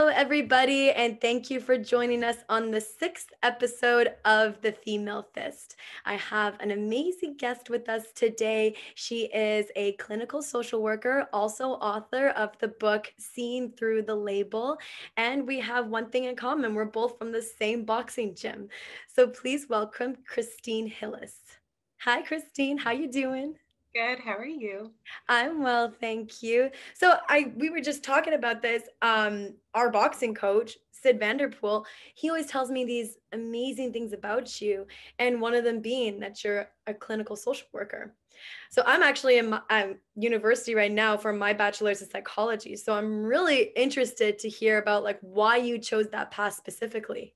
Hello, everybody, and thank you for joining us on the sixth episode of The Female Fist. I have an amazing guest with us today. She is a clinical social worker, also author of the book Seen Through the Label, and we have one thing in common we're both from the same boxing gym. So please welcome Christine Hillis. Hi, Christine. How you doing? Good. How are you? I'm well, thank you. So I we were just talking about this. Um, our boxing coach, Sid Vanderpool, he always tells me these amazing things about you, and one of them being that you're a clinical social worker. So I'm actually in my, I'm university right now for my bachelor's in psychology. So I'm really interested to hear about like why you chose that path specifically.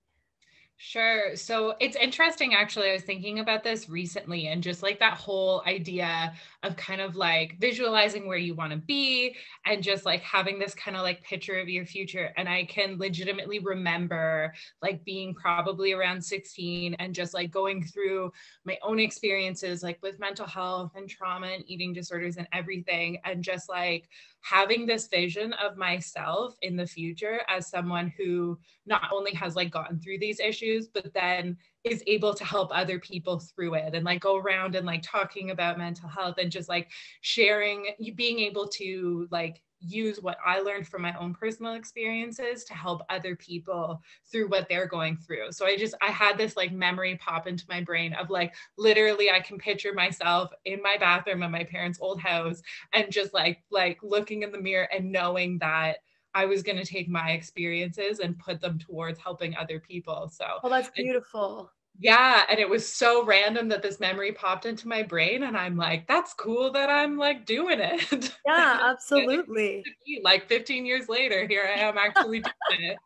Sure. So it's interesting, actually. I was thinking about this recently and just like that whole idea of kind of like visualizing where you want to be and just like having this kind of like picture of your future. And I can legitimately remember like being probably around 16 and just like going through my own experiences, like with mental health and trauma and eating disorders and everything. And just like, having this vision of myself in the future as someone who not only has like gotten through these issues but then is able to help other people through it and like go around and like talking about mental health and just like sharing being able to like use what I learned from my own personal experiences to help other people through what they're going through. So I just I had this like memory pop into my brain of like literally I can picture myself in my bathroom in my parents' old house and just like like looking in the mirror and knowing that I was going to take my experiences and put them towards helping other people. So well, that's beautiful. Yeah. And it was so random that this memory popped into my brain. And I'm like, that's cool that I'm like doing it. Yeah, absolutely. like 15 years later, here I am actually doing it.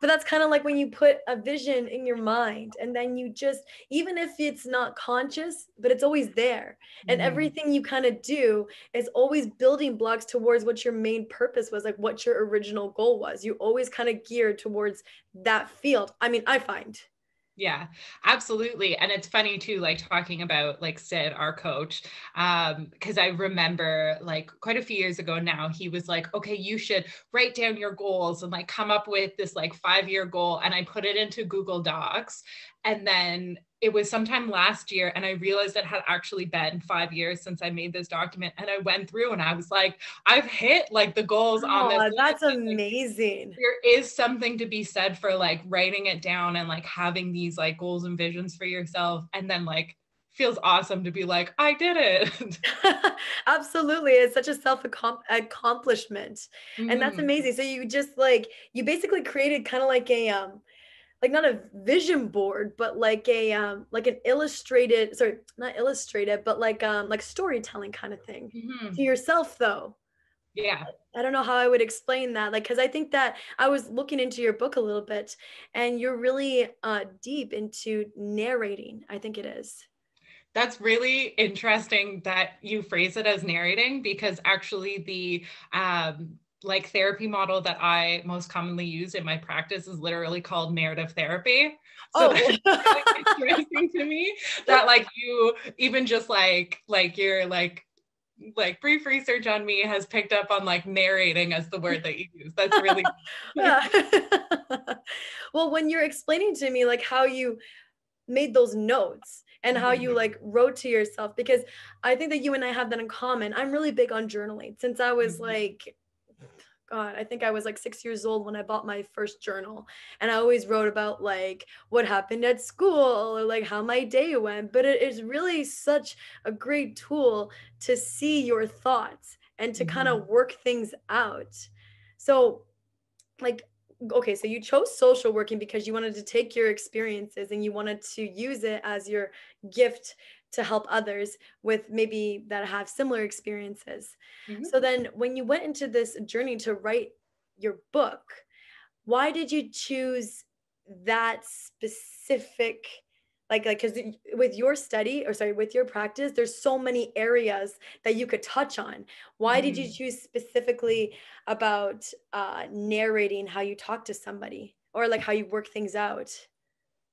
But that's kind of like when you put a vision in your mind and then you just, even if it's not conscious, but it's always there. And mm-hmm. everything you kind of do is always building blocks towards what your main purpose was, like what your original goal was. You always kind of geared towards that field. I mean, I find. Yeah, absolutely. And it's funny too, like talking about like Sid, our coach, um, because I remember like quite a few years ago now, he was like, okay, you should write down your goals and like come up with this like five year goal. And I put it into Google Docs. And then it was sometime last year and I realized it had actually been five years since I made this document. And I went through and I was like, I've hit like the goals oh, on this. That's amazing. There is something to be said for like writing it down and like having these like goals and visions for yourself. And then like feels awesome to be like, I did it. Absolutely. It's such a self accomplishment. Mm-hmm. And that's mm-hmm. amazing. So you just like, you basically created kind of like a, um, like not a vision board but like a um like an illustrated sorry not illustrated but like um like storytelling kind of thing. Mm-hmm. to yourself though. Yeah. I don't know how i would explain that like because i think that i was looking into your book a little bit and you're really uh deep into narrating i think it is. That's really interesting that you phrase it as narrating because actually the um like therapy model that I most commonly use in my practice is literally called narrative therapy. So oh. that's like interesting to me that like you even just like like your like like brief research on me has picked up on like narrating as the word that you use. That's really well when you're explaining to me like how you made those notes and how you mm-hmm. like wrote to yourself because I think that you and I have that in common. I'm really big on journaling since I was mm-hmm. like God, I think I was like six years old when I bought my first journal. And I always wrote about like what happened at school or like how my day went. But it is really such a great tool to see your thoughts and to mm-hmm. kind of work things out. So, like, okay, so you chose social working because you wanted to take your experiences and you wanted to use it as your gift to help others with maybe that have similar experiences. Mm-hmm. So then when you went into this journey to write your book, why did you choose that specific like like because with your study or sorry with your practice there's so many areas that you could touch on why mm. did you mm. choose specifically about uh, narrating how you talk to somebody or like how you work things out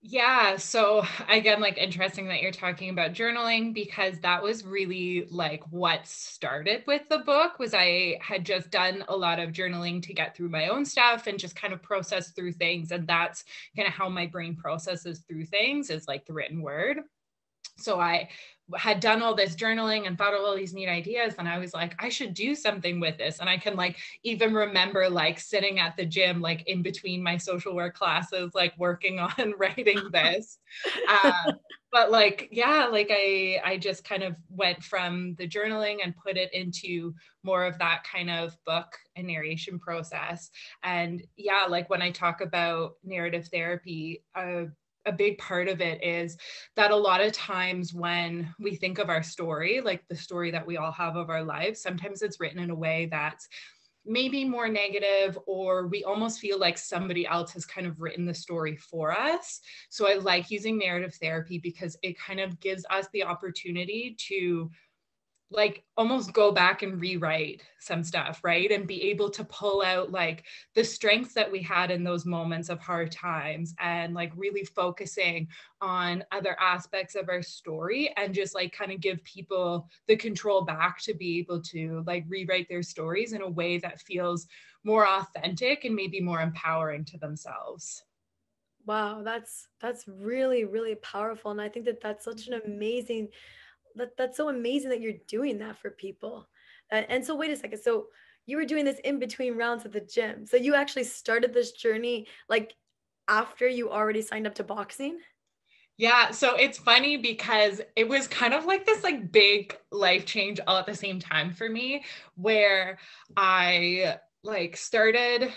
Yeah. So again, like interesting that you're talking about journaling because that was really like what started with the book was I had just done a lot of journaling to get through my own stuff and just kind of process through things. And that's kind of how my brain processes through things is like the written word. So I had done all this journaling and thought of all these neat ideas and i was like i should do something with this. And i can like even remember like sitting at the gym like in between my social work classes like working on writing this. Uh, but like yeah like i i just kind of went from the journaling and put it into more of that kind of book and narration process. And yeah like when i talk about narrative therapy uh, a big part of it is that a lot of times when we think of our story, like the story that we all have of our lives, sometimes it's written in a way that's maybe more negative or we almost feel like somebody else has kind of written the story for us. So I like using narrative therapy because it kind of gives us the opportunity to like almost go back and rewrite some stuff, right? And be able to pull out like the strengths that we had in those moments of hard times and like really focusing on other aspects of our story and just like kind of give people the control back to be able to like rewrite their stories in a way that feels more authentic and maybe more empowering to themselves. Wow, that's that's really really powerful and I think that that's such an amazing that, that's so amazing that you're doing that for people. And so, wait a second. So, you were doing this in between rounds at the gym. So, you actually started this journey like after you already signed up to boxing? Yeah, so it's funny because it was kind of like this like big life change all at the same time for me where I like started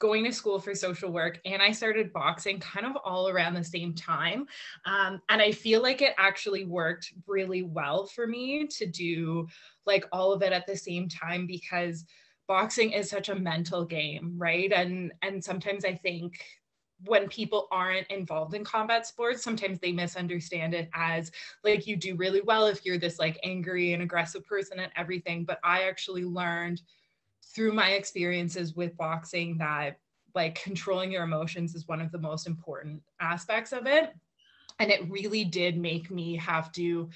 going to school for social work and I started boxing kind of all around the same time. Um, and I feel like it actually worked really well for me to do like all of it at the same time because boxing is such a mental game, right? And and sometimes I think when people aren't involved in combat sports sometimes they misunderstand it as like you do really well if you're this like angry and aggressive person and everything but i actually learned through my experiences with boxing that like controlling your emotions is one of the most important aspects of it. And it really did make me have to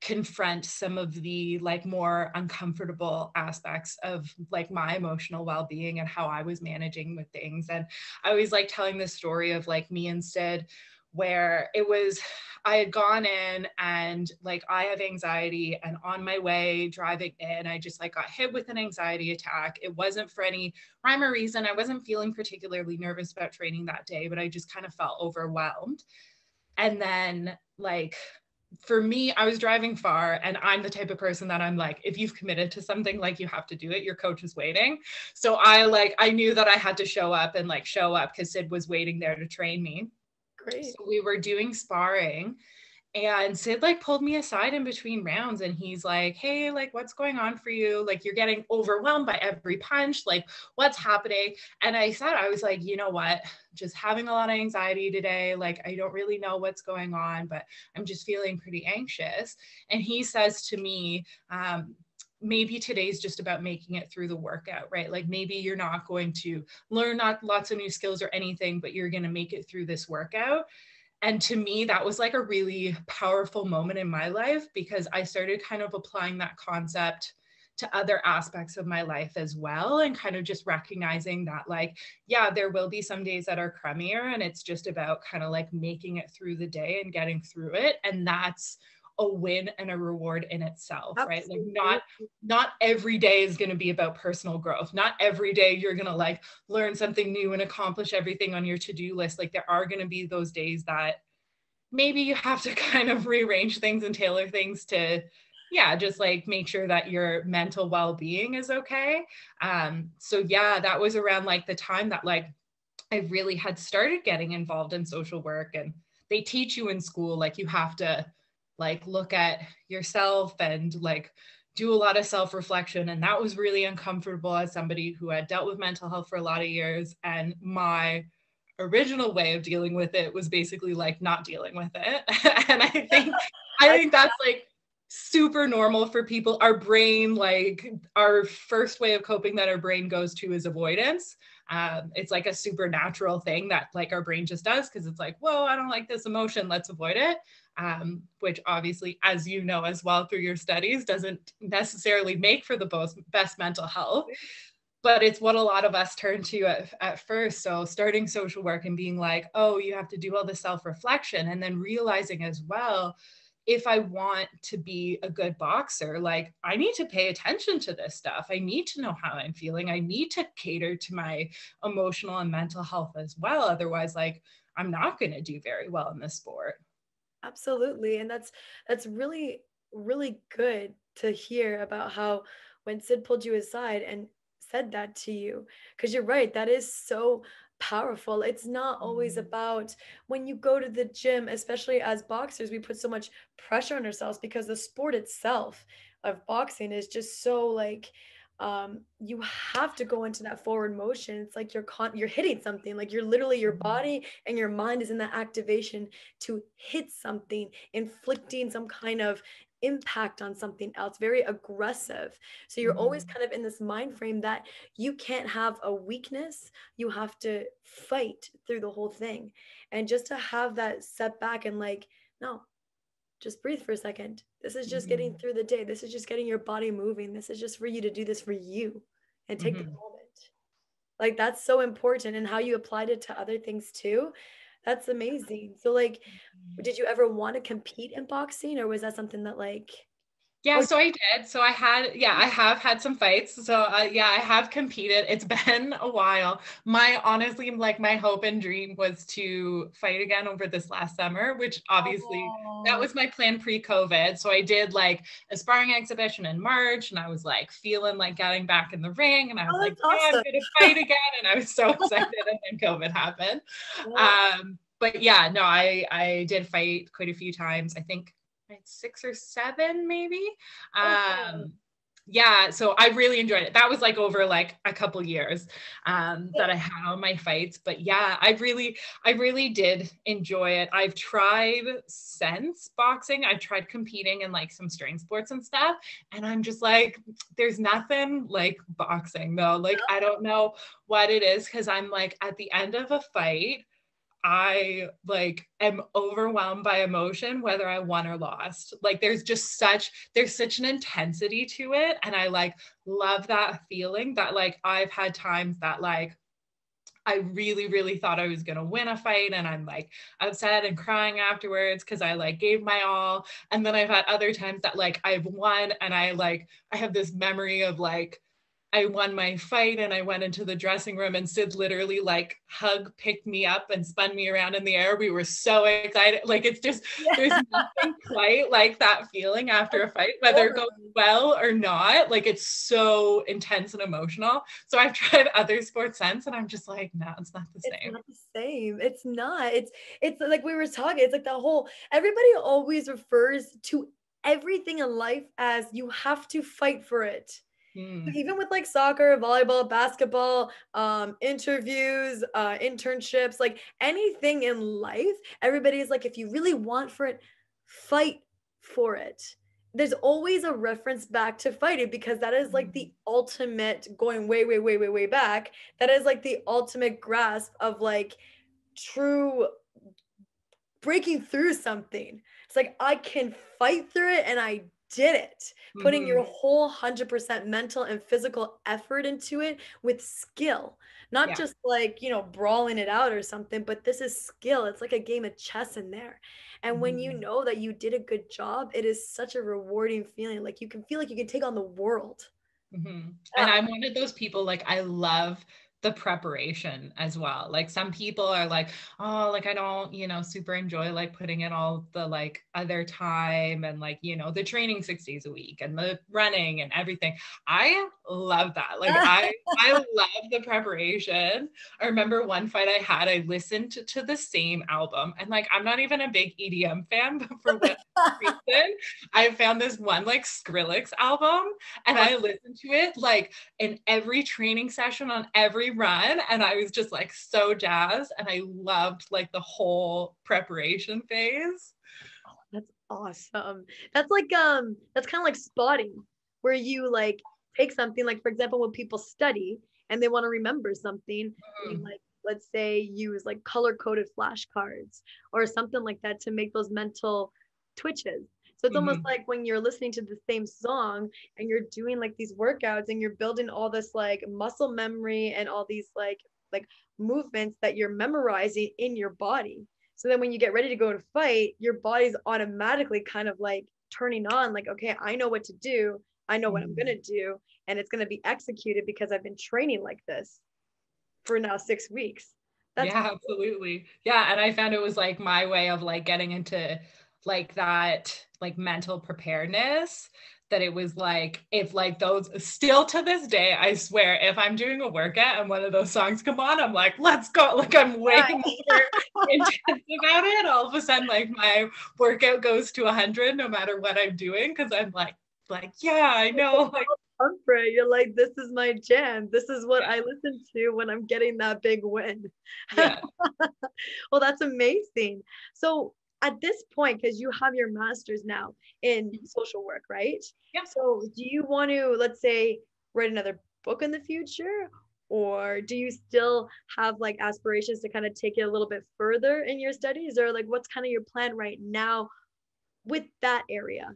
confront some of the like more uncomfortable aspects of like my emotional well-being and how i was managing with things. And i always like telling this story of like me and Sid where it was I had gone in and like I have anxiety and on my way driving in I just like got hit with an anxiety attack. It wasn't for any rhyme or reason. I wasn't feeling particularly nervous about training that day, but I just kind of felt overwhelmed. And then like for me, I was driving far, and I'm the type of person that I'm like, if you've committed to something, like you have to do it. Your coach is waiting. So I like, I knew that I had to show up and like show up because Sid was waiting there to train me. Great. So we were doing sparring and Sid like pulled me aside in between rounds and he's like, Hey, like, what's going on for you? Like, you're getting overwhelmed by every punch. Like, what's happening? And I said, I was like, you know what? Just having a lot of anxiety today. Like, I don't really know what's going on, but I'm just feeling pretty anxious. And he says to me, um, maybe today's just about making it through the workout, right? Like maybe you're not going to learn not lots of new skills or anything, but you're going to make it through this workout. And to me, that was like a really powerful moment in my life because I started kind of applying that concept to other aspects of my life as well and kind of just recognizing that like yeah there will be some days that are crummier and it's just about kind of like making it through the day and getting through it and that's a win and a reward in itself Absolutely. right? Like not not every day is going to be about personal growth. Not every day you're going to like learn something new and accomplish everything on your to-do list. Like there are going to be those days that maybe you have to kind of rearrange things and tailor things to yeah just like make sure that your mental well-being is okay. Um so yeah that was around like the time that like i really had started getting involved in social work and they teach you in school like you have to like look at yourself and like do a lot of self reflection. And that was really uncomfortable as somebody who had dealt with mental health for a lot of years. And my original way of dealing with it was basically like not dealing with it. and I think, I think that's like, super normal for people our brain like our first way of coping that our brain goes to is avoidance Um, it's like a supernatural thing that like our brain just does because it's like, whoa, I don't like this emotion, let's avoid it. Um, which obviously, as you know as well through your studies, doesn't necessarily make for the best, best mental health but it's what a lot of us turn to at, at, first. So starting social work and being like, oh, you have to do all the self-reflection and then realizing as well, if I want to be a good boxer, like I need to pay attention to this stuff. I need to know how I'm feeling. I need to cater to my emotional and mental health as well. Otherwise, like I'm not going to do very well in this sport. Absolutely. And that's that's really really good to hear about how when Sid pulled you aside and said that to you because you're right that is so powerful it's not always mm-hmm. about when you go to the gym especially as boxers we put so much pressure on ourselves because the sport itself of boxing is just so like um, you have to go into that forward motion. It's like you're con- you're hitting something. Like you're literally your mm-hmm. body and your mind is in that activation to hit something, inflicting some kind of impact on something else very aggressive so you're mm-hmm. always kind of in this mind frame that you can't have a weakness you have to fight through the whole thing and just to have that setback and like no just breathe for a second this is just mm-hmm. getting through the day this is just getting your body moving this is just for you to do this for you and take mm-hmm. the moment like that's so important and how you applied it to other things too that's amazing. So like mm-hmm. did you ever want to compete in boxing or was that something that like yeah, so I did. So I had, yeah, I have had some fights. So uh, yeah, I have competed. It's been a while. My honestly, like my hope and dream was to fight again over this last summer, which obviously oh. that was my plan pre-COVID. So I did like a sparring exhibition in March, and I was like feeling like getting back in the ring, and I was oh, like, yeah, awesome. I'm gonna fight again, and I was so excited, and then COVID happened. Um, but yeah, no, I I did fight quite a few times. I think six or seven maybe. Um yeah so i really enjoyed it. That was like over like a couple years um that i had on my fights. But yeah i really i really did enjoy it. I've tried since boxing. I've tried competing in like some strength sports and stuff. And i'm just like there's nothing like boxing though. Like i don't know what it is because i'm like at the end of a fight I like am overwhelmed by emotion whether I won or lost. Like there's just such there's such an intensity to it and I like love that feeling that like I've had times that like I really, really thought I was gonna win a fight, and I'm like upset and crying afterwards because I like gave my all. And then I've had other times that like I've won, and I like I have this memory of like I won my fight and I went into the dressing room and Sid literally like hug picked me up and spun me around in the air. We were so excited. Like it's just yeah. there's nothing quite like that feeling after a fight, whether it goes well or not. Like it's so intense and emotional. So I've tried other sports since and I'm just like, no, it's not the same. It's not the same. It's not. It's it's like we were talking. It's like the whole everybody always refers to everything in life as you have to fight for it Mm. Even with like soccer, volleyball, basketball, um, interviews, uh, internships, like anything in life, everybody is like, if you really want for it, fight for it. There's always a reference back to fighting because that is like the mm. ultimate going way, way, way, way, way back. That is like the ultimate grasp of like true breaking through something. It's like I can fight through it and I did it putting mm-hmm. your whole 100% mental and physical effort into it with skill not yeah. just like you know brawling it out or something but this is skill it's like a game of chess in there and mm-hmm. when you mm-hmm. know that you did a good job it is such a rewarding feeling like you can feel like you can take on the world mm-hmm. and i'm one of those people like i love the preparation as well. Like some people are like, oh, like I don't, you know, super enjoy like putting in all the like other time and like, you know, the training six days a week and the running and everything. I love that. Like I I love the preparation. I remember one fight I had, I listened to, to the same album and like I'm not even a big EDM fan, but for what reason, I found this one like Skrillex album and I listened to it like in every training session on every run and I was just like so jazzed and I loved like the whole preparation phase. Oh, that's awesome. That's like um that's kind of like spotting where you like take something like for example when people study and they want to remember something mm-hmm. like let's say use like color coded flashcards or something like that to make those mental twitches so it's mm-hmm. almost like when you're listening to the same song and you're doing like these workouts and you're building all this like muscle memory and all these like like movements that you're memorizing in your body. So then when you get ready to go and fight, your body's automatically kind of like turning on like okay, I know what to do. I know what I'm going to mm-hmm. do and it's going to be executed because I've been training like this for now 6 weeks. That's yeah, cool. absolutely. Yeah, and I found it was like my way of like getting into like that like mental preparedness that it was like if like those still to this day i swear if i'm doing a workout and one of those songs come on i'm like let's go like i'm way more intense about it all of a sudden like my workout goes to 100 no matter what i'm doing because i'm like like yeah i know like You're like, this is my jam. This is what I listen to when I'm getting that big win. Yeah. well, that's amazing. So, at this point because you have your master's now in mm-hmm. social work right? Yeah. So do you want to let's say write another book in the future? Or do you still have like aspirations to kind of take it a little bit further in your studies? Or like what's kind of your plan right now with that area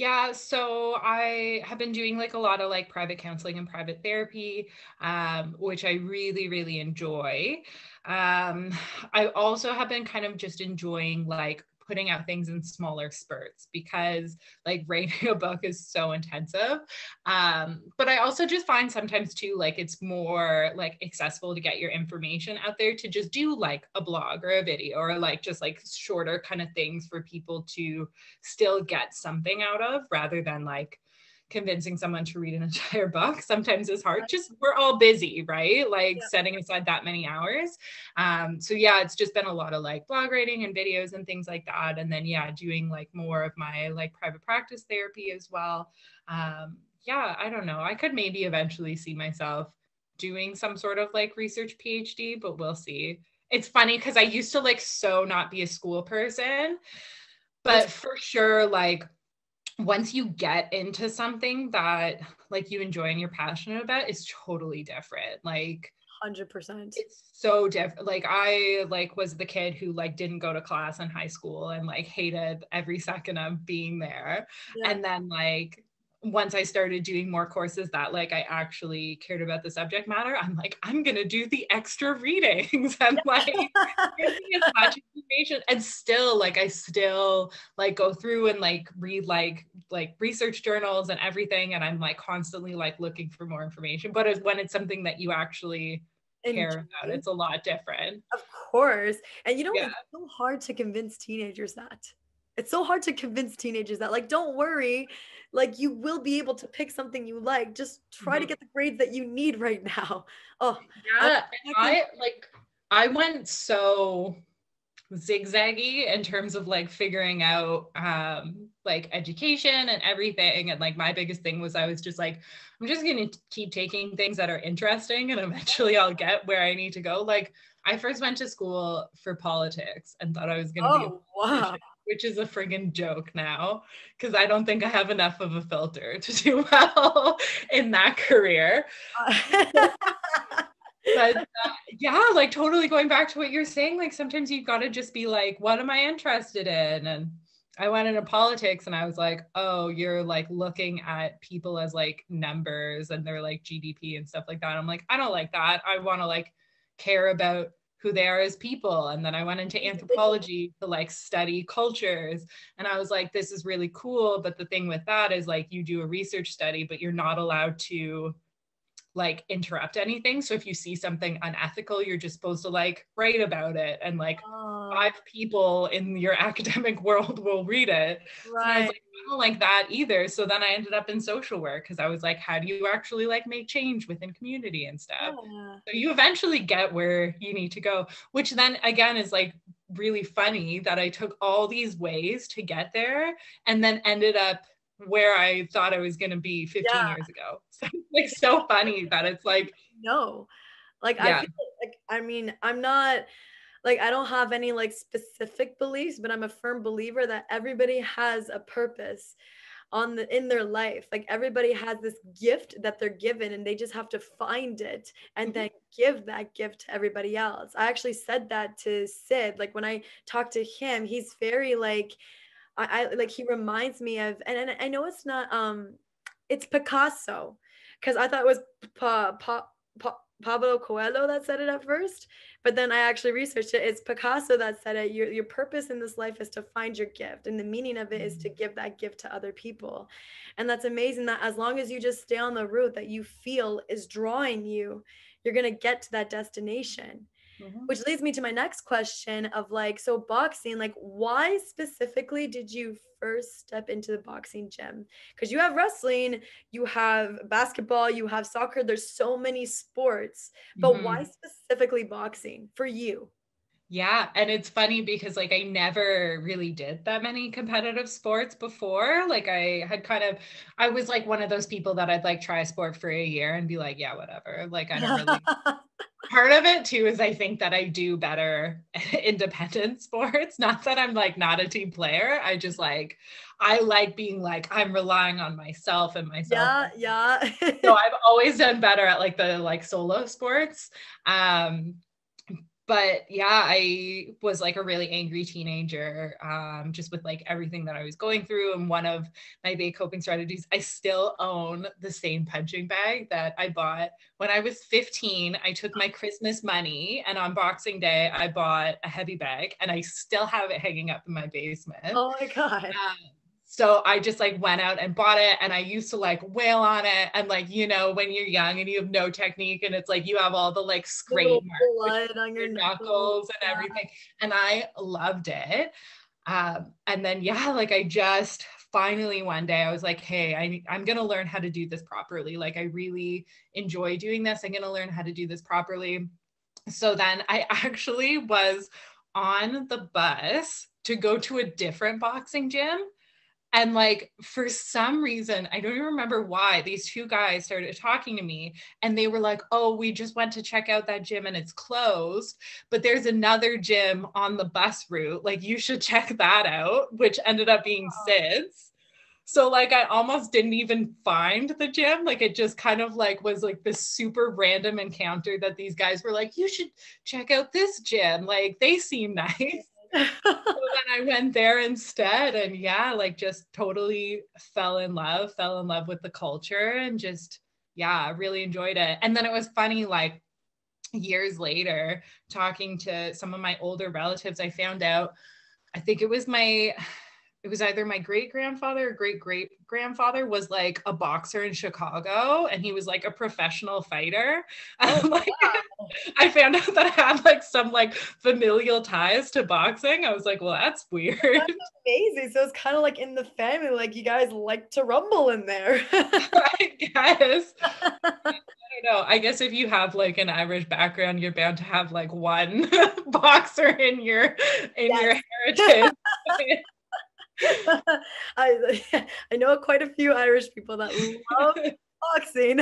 yeah, so I have been doing like a lot of like private counseling and private therapy, um, which I really, really enjoy. Um, I also have been kind of just enjoying like putting out things in smaller spurts because like writing a book is so intensive. Um, but i also just find sometimes too like it's more like accessible to get your information out there to just do like a blog or a video or like just like shorter kind of things for people to still get something out of rather than like convincing someone to read an entire book sometimes is hard. Just we're all busy right? Like yeah. setting aside that many hours. Um so yeah it's just been a lot of like blog writing and videos and things like that. And then yeah doing like more of my like private practice therapy as well. Um yeah i don't know. I could maybe eventually see myself doing some sort of like research phd but we'll see. It's funny because i used to like so not be a school person but for sure like once you get into something that like you enjoy and you're passionate about it's totally different. Like 100% it's so different like i like was the kid who like didn't go to class in high school and like hated every second of being there. Yeah. and then like once I started doing more courses that like I actually cared about the subject matter, I'm like, I'm gonna do the extra readings and like as much information. And still, like I still like go through and like read like like research journals and everything. And I'm like constantly like looking for more information. But when it's something that you actually care about, it's a lot different. Of course. And you know, yeah. it's so hard to convince teenagers that. It's so hard to convince teenagers that, like, don't worry, like you will be able to pick something you like just try mm-hmm. to get the grades that you need right now. Oh yeah I, I like i went so zigzaggy in terms of like figuring out um like education and everything and like my biggest thing was i was just like i'm just going to keep taking things that are interesting and eventually i'll get where i need to go. Like i first went to school for politics and thought i was going to oh, be a wow which is a friggin' joke now because I don't think I have enough of a filter to do well in that career. but uh, yeah, like totally going back to what you're saying, like sometimes you've got to just be like, what am I interested in? And I went into politics and I was like, oh, you're like looking at people as like numbers and they're like GDP and stuff like that. I'm like, I don't like that. I want to like care about who they are as people. And then i went into anthropology to like study cultures. And i was like this is really cool. But the thing with that is like you do a research study but you're not allowed to like interrupt anything so if you see something unethical you're just supposed to like write about it and like oh. five people in your academic world will read it right like, I don't like that either. So then I ended up in social work because I was like, how do you actually like make change within community and stuff? Yeah. So you eventually get where you need to go, which then again is like really funny that I took all these ways to get there and then ended up where I thought I was going to be 15 yeah. years ago. So like so funny that it's like no. Like yeah. I feel like I mean, I'm not like I don't have any like specific beliefs, but I'm a firm believer that everybody has a purpose. on the in their life like everybody has this gift that they're given and they just have to find it and mm-hmm. then give that gift to everybody else i actually said that to sid like when i talked to him he's very like i, I like he reminds me of and, and i know it's not um it's picasso because i thought it was pa, pa, pa, Pablo Coelho that said it at first, but then I actually researched it. It's Picasso that said it. Your, your purpose in this life is to find your gift, and the meaning of it is to mm. give that gift to other people. And that's amazing that as long as you just stay on the route that you feel is drawing you, you're going to get to that destination. Mm-hmm. Which leads me to my next question of like, so boxing, like, why specifically did you first step into the boxing gym? Because you have wrestling, you have basketball, you have soccer, there's so many sports, but mm-hmm. why specifically boxing for you? Yeah. And it's funny because like I never really did that many competitive sports before. Like I had kind of, I was like one of those people that I'd like try a sport for a year and be like, yeah, whatever. Like I don't really. Part of it too is I think that I do better independent sports. Not that I'm like not a team player. I just like, I like being like, I'm relying on myself and myself. Yeah. Yeah. so I've always done better at like the like solo sports. Um, but yeah i was like a really angry teenager um, just with like everything that i was going through and one of my big coping strategies i still own the same punching bag that i bought when i was 15 i took my christmas money and on boxing day i bought a heavy bag and i still have it hanging up in my basement. Oh my god. Um, so I just like went out and bought it and I used to like wail on it. And like, you know, when you're young and you have no technique and it's like you have all the like scrape blood on your knuckles and yeah. everything. And I loved it. Um, and then, yeah, like I just finally one day I was like, hey, I, I'm going to learn how to do this properly. Like, I really enjoy doing this. I'm going to learn how to do this properly. So then I actually was on the bus to go to a different boxing gym and like for some reason, I don't even remember why, these two guys started talking to me and they were like, Oh, we just went to check out that gym and it's closed, but there's another gym on the bus route. Like you should check that out, which ended up being Sid's. So like I almost didn't even find the gym. Like it just kind of like was like this super random encounter that these guys were like, you should check out this gym. Like they seem nice so then I went there instead and yeah, like just totally fell in love, fell in love with the culture and just yeah, really enjoyed it. And then it was funny like years later talking to some of my older relatives, I found out I think it was my it was either my great grandfather or great great grandfather was like a boxer in Chicago and he was like a professional fighter. Oh, like, wow. I found out that I had like some like familial ties to boxing. I was like, well, that's weird. That's amazing. So it's kind of like in the family, like you guys like to rumble in there. I guess. I don't know. I guess if you have like an Irish background, you're bound to have like one boxer in your in yes. your heritage. I I know quite a few Irish people that love boxing.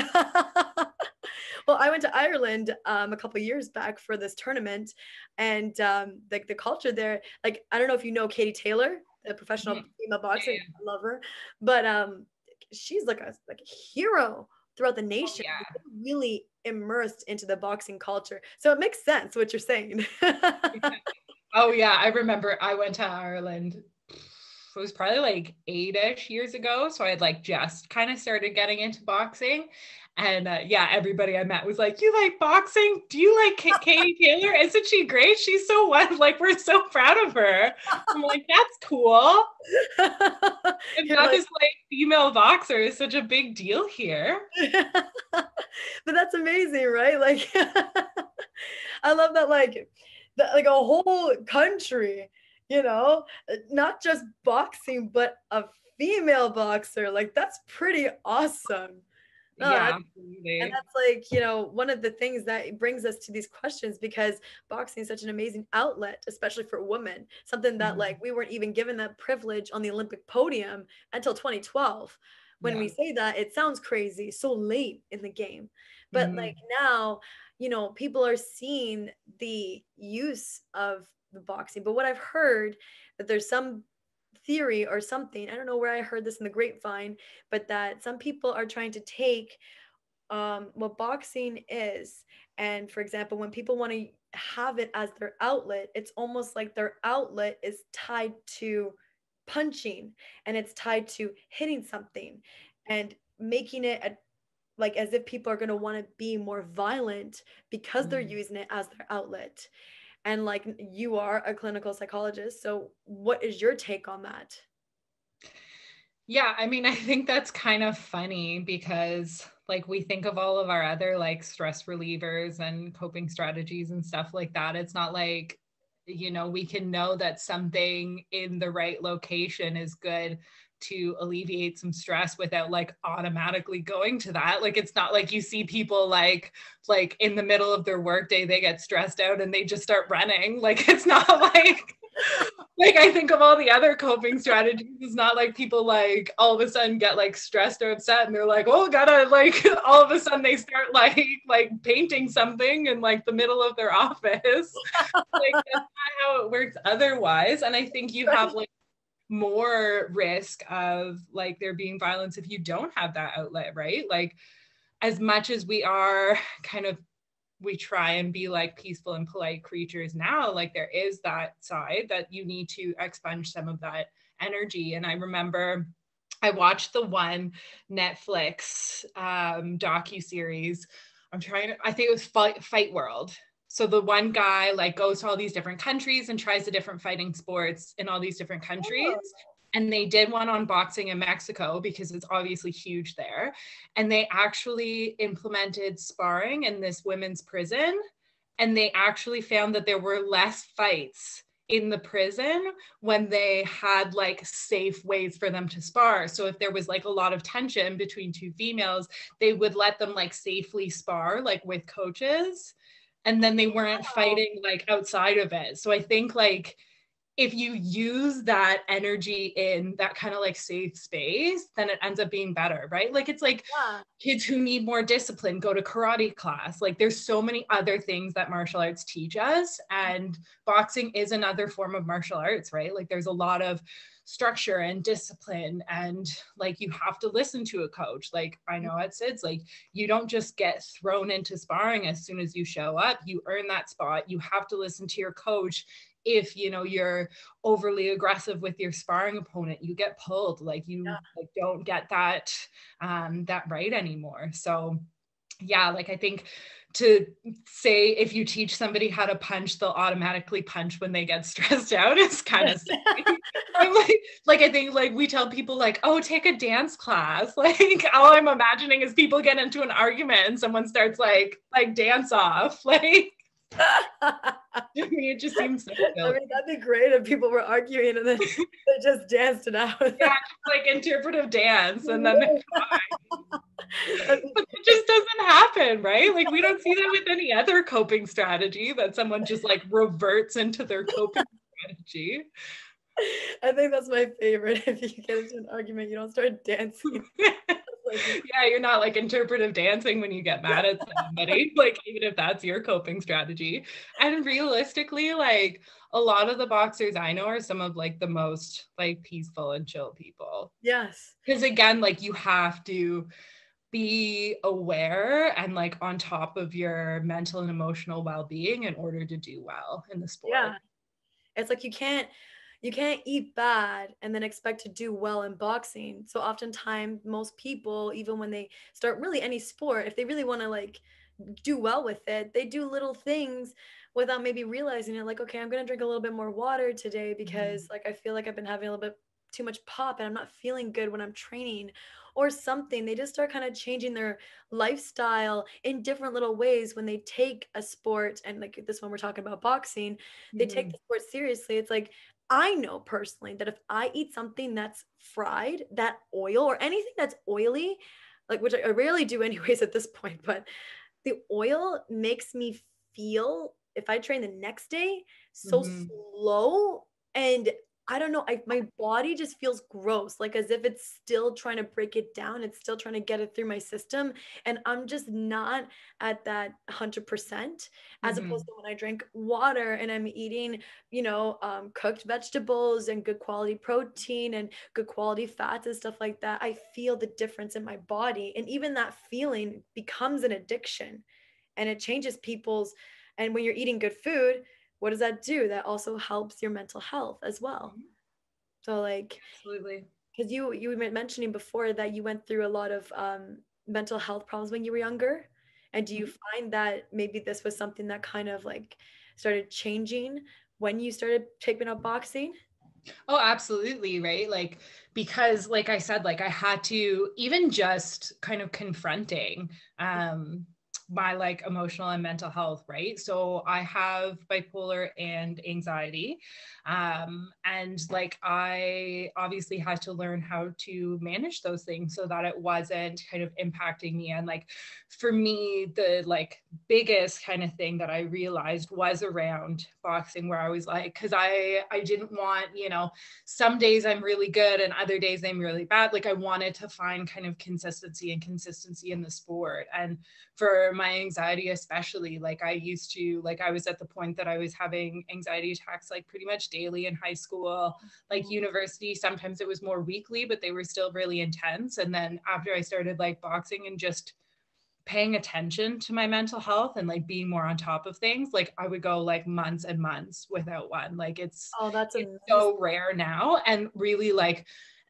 well, I went to Ireland um, a couple years back for this tournament, and um, like the, the culture there, like I don't know if you know Katie Taylor, the professional mm-hmm. female boxer, yeah. I love her, but um, she's like a like a hero throughout the oh, nation. Oh, yeah. Really immersed into the boxing culture, so it makes sense what you're saying. oh yeah, I remember I went to Ireland was probably like eight-ish years ago. So I had like just kind of started getting into boxing. And uh, yeah, everybody I met was like, "You like boxing? Do you like K- Katie Taylor? Isn't she great? She's so what? Like we're so proud of her." I'm like, "That's cool." and that like, is like female boxer is such a big deal here. but that's amazing, right? Like, I love that. Like, that, like a whole country you know, uh, not just boxing, but a female boxer. Like that's pretty awesome. No, yeah, absolutely. And that's like, you know, one of the things that brings us to these questions because boxing is such an amazing outlet, especially for women. Something that mm-hmm. like we weren't even given that privilege on the Olympic podium until 2012. When yeah. we say that, it sounds crazy, so late in the game. But mm-hmm. like now, you know, people are seeing the use of the boxing. But what I've heard that there's some theory or something. I don't know where I heard this in the grapevine, but that some people are trying to take um, what boxing is. And for example, when people want to have it as their outlet, it's almost like their outlet is tied to punching and it's tied to hitting something and making it a, like as if people are going to want to be more violent because mm. they're using it as their outlet and like you are a clinical psychologist so what is your take on that? Yeah i mean i think that's kind of funny because like we think of all of our other like stress relievers and coping strategies and stuff like that. It's not like you know we can know that something in the right location is good to alleviate some stress without like automatically going to that like it's not like you see people like like in the middle of their workday they get stressed out and they just start running like it's not like like I think of all the other coping strategies. It's not like people like all of a sudden get like stressed or upset and they're like, oh, gotta like all of a sudden they start like like painting something in like the middle of their office. like that's not how it works otherwise. And I think you have like more risk of like there being violence if you don't have that outlet, right? Like as much as we are kind of we try and be like peaceful and polite creatures now like there is that side that you need to expunge some of that energy. And i remember i watched the one netflix um docu series i'm trying to i think it was fight, fight world so the one guy like goes to all these different countries and tries the different fighting sports in all these different countries oh and they did one on boxing in Mexico because it's obviously huge there. And they actually implemented sparring in this women's prison. And they actually found that there were less fights in the prison when they had like safe ways for them to spar. So if there was like a lot of tension between two females, they would let them like safely spar like with coaches and then they weren't fighting like outside of it. So I think like if you use that energy in that kind of like safe space, then it ends up being better, right? Like it's like yeah. kids who need more discipline go to karate class. Like there's so many other things that martial arts teach us, and boxing is another form of martial arts, right? Like there's a lot of structure and discipline and like you have to listen to a coach like i know at sids like you don't just get thrown into sparring as soon as you show up you earn that spot you have to listen to your coach if you know you're overly aggressive with your sparring opponent you get pulled like you yeah. like, don't get that um that right anymore. So yeah like i think to say if you teach somebody how to punch they'll automatically punch when they get stressed out it's kind of like like i think like we tell people like oh take a dance class. Like all i'm imagining is people get into an argument and someone starts like like dance off. Like I mean, it just seems so I mean, that'd be great if people were arguing and then they just danced it out. yeah, like interpretive dance, and then but it just doesn't happen, right? Like we don't see that with any other coping strategy that someone just like reverts into their coping strategy. I think that's my favorite. If you get into an argument, you don't start dancing. yeah, you're not like interpretive dancing when you get mad at somebody, like even if that's your coping strategy. And realistically, like a lot of the boxers I know are some of like the most like peaceful and chill people. Yes. Because again, like you have to be aware and like on top of your mental and emotional well-being in order to do well in the sport. Yeah. It's like you can't you can't eat bad and then expect to do well in boxing. So oftentimes most people, even when they start really any sport, if they really want to like do well with it, they do little things without maybe realizing it. Like, okay, I'm gonna drink a little bit more water today because mm-hmm. like I feel like I've been having a little bit too much pop and I'm not feeling good when I'm training or something. They just start kind of changing their lifestyle in different little ways when they take a sport and like this one we're talking about boxing, they mm-hmm. take the sport seriously. It's like I know personally that if I eat something that's fried, that oil or anything that's oily, like which I rarely do anyways at this point, but the oil makes me feel if I train the next day so mm-hmm. slow and I don't know. I, my body just feels gross, like as if it's still trying to break it down. It's still trying to get it through my system. And I'm just not at that 100% as mm-hmm. opposed to when I drink water and I'm eating, you know, um, cooked vegetables and good quality protein and good quality fats and stuff like that. I feel the difference in my body. And even that feeling becomes an addiction and it changes people's. And when you're eating good food, what does that do that also helps your mental health as well mm-hmm. so like absolutely because you you were mentioning before that you went through a lot of um, mental health problems when you were younger and do you mm-hmm. find that maybe this was something that kind of like started changing when you started taking up boxing Oh, absolutely. Right. Like, because, like I said, like I had to even just kind of confronting, um, my like emotional and mental health, right? So I have bipolar and anxiety. Um, and like I obviously had to learn how to manage those things so that it wasn't kind of impacting me. And like for me, the like biggest kind of thing that I realized was around boxing where I was like, because I I didn't want, you know, some days I'm really good and other days I'm really bad. Like I wanted to find kind of consistency and consistency in the sport. And for my anxiety, especially, like I used to, like I was at the point that I was having anxiety attacks like pretty much daily in high school, like mm-hmm. university. Sometimes it was more weekly, but they were still really intense. And then after I started like boxing and just paying attention to my mental health and like being more on top of things like i would go like months and months without one like it's oh that's it's so rare now and really like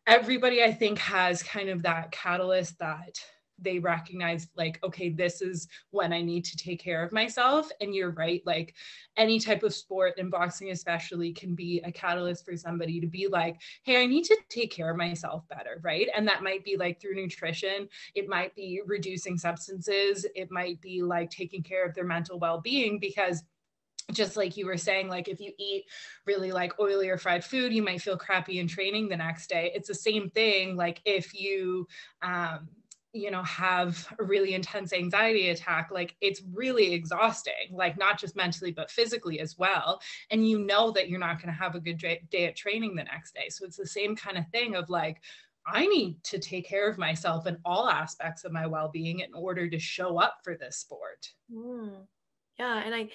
everybody i think has kind of that catalyst that they recognize like okay this is when i need to take care of myself. And you're right like any type of sport and boxing especially can be a catalyst for somebody to be like hey i need to take care of myself better right? And that might be like through nutrition. It might be reducing substances. It might be like taking care of their mental well-being because just like you were saying like if you eat really like oily or fried food you might feel crappy in training the next day. It's the same thing like if you um you know have a really intense anxiety attack like it's really exhausting like not just mentally but physically as well and you know that you're not going to have a good day at training the next day so it's the same kind of thing of like I need to take care of myself in all aspects of my well-being in order to show up for this sport. Mm. Yeah, and I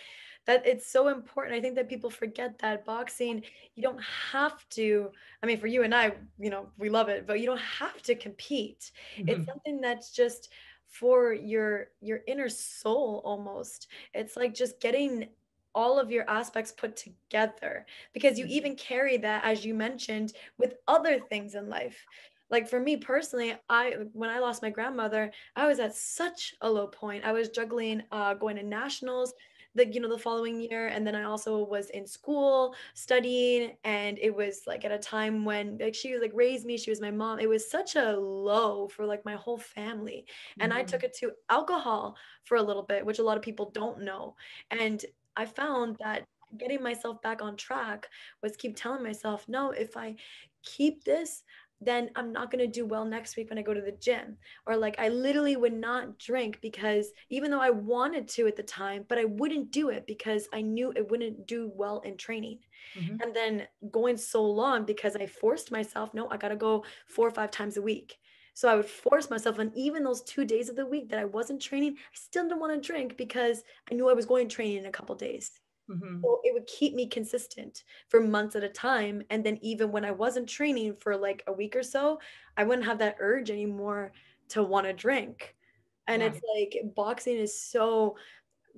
that it's so important. I think that people forget that boxing, you don't have to, I mean, for you and I, you know, we love it, but you don't have to compete. Mm-hmm. It's something that's just for your your inner soul almost. It's like just getting all of your aspects put together because you mm-hmm. even carry that as you mentioned with other things in life like for me personally i when i lost my grandmother i was at such a low point i was juggling uh, going to nationals the you know the following year and then i also was in school studying and it was like at a time when like she was like raised me she was my mom it was such a low for like my whole family and mm-hmm. i took it to alcohol for a little bit which a lot of people don't know and i found that getting myself back on track was keep telling myself no if i keep this then I'm not going to do well next week when I go to the gym. Or like I literally would not drink because even though I wanted to at the time, but I wouldn't do it because I knew it wouldn't do well in training. Mm-hmm. And then going so long because I forced myself, no, I got to go four or five times a week. So I would force myself, and even those two days of the week that I wasn't training, I still didn't want to drink because I knew I was going to training in a couple days. Mm-hmm. So it would keep me consistent for months at a time. And then even when I wasn't training for like a week or so, I wouldn't have that urge anymore to want to drink. And yeah. it's like boxing is so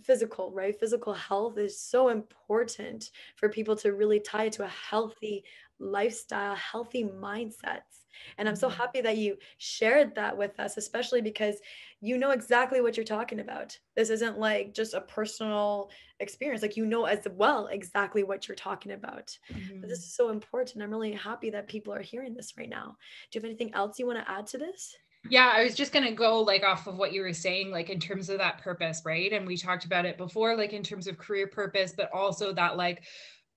physical, right? Physical health is so important for people to really tie it to a healthy lifestyle, healthy mindsets. And I'm so mm-hmm. happy that you shared that with us, especially because you know exactly what you're talking about. This isn't like just a personal experience. Like you know as well exactly what you're talking about. Mm-hmm. This is so important. I'm really happy that people are hearing this right now. Do you have anything else you want to add to this? Yeah, I was just going to go like off of what you were saying, like in terms of that purpose, right? And we talked about it before, like in terms of career purpose, but also that like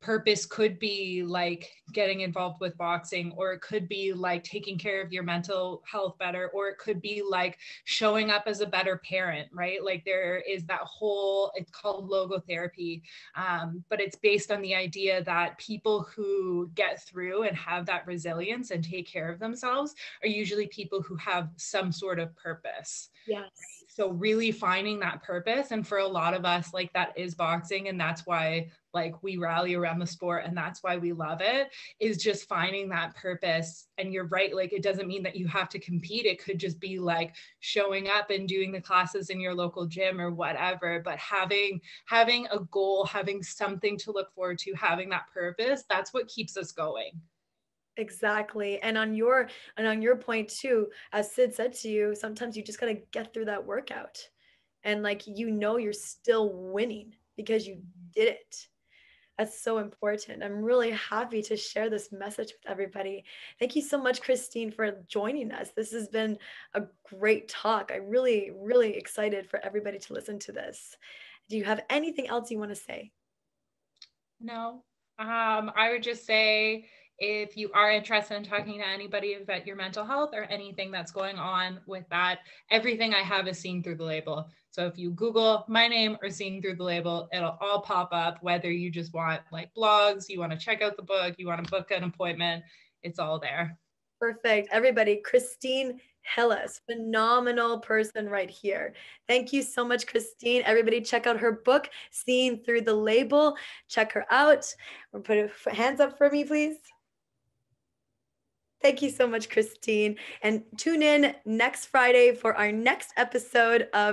purpose could be like getting involved with boxing or it could be like taking care of your mental health better or it could be like showing up as a better parent right like there is that whole it's called logotherapy um, but it's based on the idea that people who get through and have that resilience and take care of themselves are usually people who have some sort of purpose yes right? So really finding that purpose and for a lot of us like that is boxing and that's why like we rally around the sport and that's why we love it is just finding that purpose. And you're right like it doesn't mean that you have to compete. It could just be like showing up and doing the classes in your local gym or whatever but having having a goal having something to look forward to having that purpose that's what keeps us going Exactly. And on your and on your point too, as Sid said to you, sometimes you just got to get through that workout. And like you know you're still winning because you did it. That's so important. I'm really happy to share this message with everybody. Thank you so much, Christine, for joining us. This has been a great talk. I really, really excited for everybody to listen to this. Do you have anything else you want to say? No. Um, I would just say if you are interested in talking to anybody about your mental health or anything that's going on with that, everything I have is seen through the label. So if you Google my name or seen through the label, it'll all pop up, whether you just want like blogs, you want to check out the book, you want to book an appointment, it's all there. Perfect. Everybody, Christine Hillis, phenomenal person right here. Thank you so much, Christine. Everybody, check out her book, Seen Through the Label. Check her out. Put hands up for me, please. Thank you so much, Christine. And tune in next Friday for our next episode of